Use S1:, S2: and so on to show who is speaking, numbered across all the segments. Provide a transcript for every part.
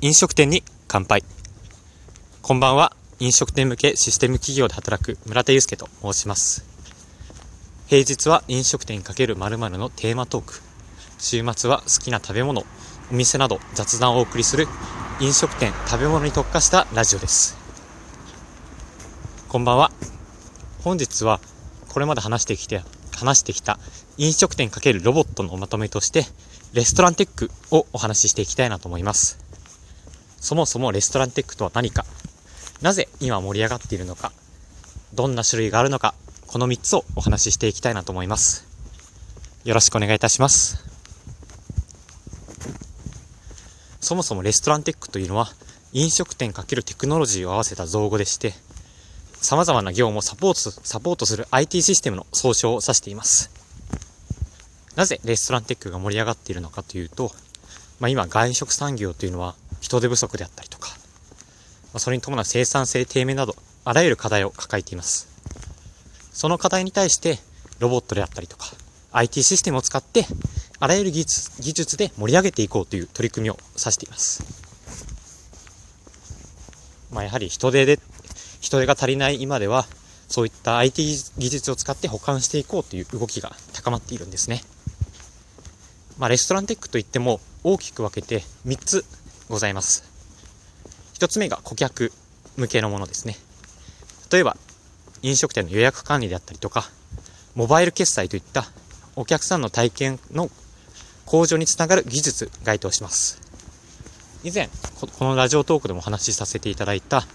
S1: 飲食店に乾杯。こんばんは。飲食店向けシステム企業で働く村田祐介と申します。平日は飲食店×〇〇のテーマトーク。週末は好きな食べ物、お店など雑談をお送りする飲食店食べ物に特化したラジオです。こんばんは。本日はこれまで話してきて、話してきた飲食店×ロボットのまとめとして、レストランテックをお話ししていきたいなと思います。そもそもレストランテックとは何か、なぜ今盛り上がっているのか、どんな種類があるのか、この3つをお話ししていきたいなと思います。よろしくお願いいたします。そもそもレストランテックというのは、飲食店×テクノロジーを合わせた造語でして、様々な業務をサポートサポートする IT システムの総称を指しています。なぜレストランテックが盛り上がっているのかというと、まあ、今外食産業というのは人手不足であったりとか、まそれに伴う生産性低迷など、あらゆる課題を抱えています。その課題に対して、ロボットであったりとか、IT システムを使って、あらゆる技術技術で盛り上げていこうという取り組みを指しています。まあ、やはり人手で、人手が足りない今では、そういった IT 技術を使って保管していこうという動きが高まっているんですね。まあ、レストランテックといっても大きく分けて3つございます。1つ目が顧客向けのものですね。例えば、飲食店の予約管理であったりとか、モバイル決済といったお客さんの体験の向上につながる技術該当します。以前、このラジオトークでもお話しさせていただいた、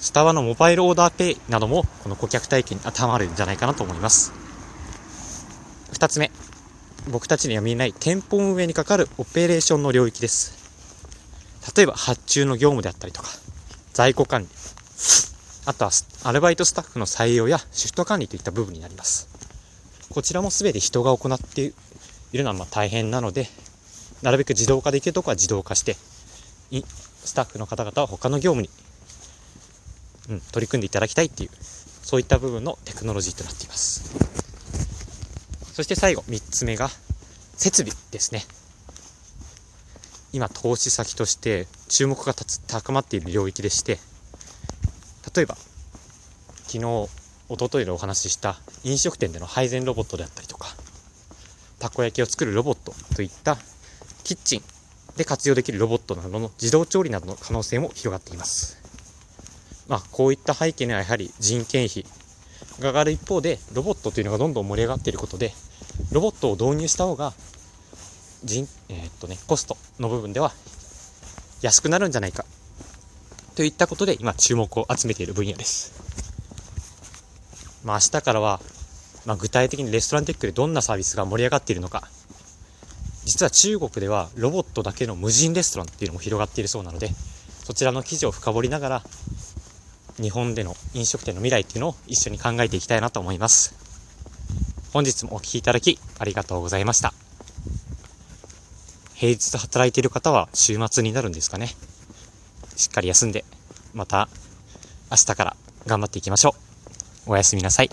S1: スタバのモバイルオーダーペイなども、この顧客体験に当てはまるんじゃないかなと思います。2つ目、僕たちには見えない店舗運営にかかるオペレーションの領域です。例えば発注の業務であったりとか、在庫管理、あとはアルバイトスタッフの採用やシフト管理といった部分になります。こちらも全て人が行っているのはま大変なので、なるべく自動化できるところは自動化して、スタッフの方々は他の業務に、うん、取り組んでいただきたいっていう、そういった部分のテクノロジーとなっています。そして最後、3つ目が、設備ですね。今投資先として注目が高まっている領域でして例えば昨日一昨日でお話しした飲食店での配膳ロボットであったりとかたこ焼きを作るロボットといったキッチンで活用できるロボットなどの自動調理などの可能性も広がっています。まあこういった背景にはやはり人件費が上がる一方でロボットというのがどんどん盛り上がっていることでロボットを導入した方が人、えー、っとね、コストの部分では安くなるんじゃないかといったことで今注目を集めている分野です。まあ明日からは、まあ、具体的にレストランテックでどんなサービスが盛り上がっているのか。実は中国ではロボットだけの無人レストランっていうのも広がっているそうなのでそちらの記事を深掘りながら日本での飲食店の未来っていうのを一緒に考えていきたいなと思います。本日もお聴きいただきありがとうございました。平日働いている方は週末になるんですかね。しっかり休んで、また明日から頑張っていきましょう。おやすみなさい。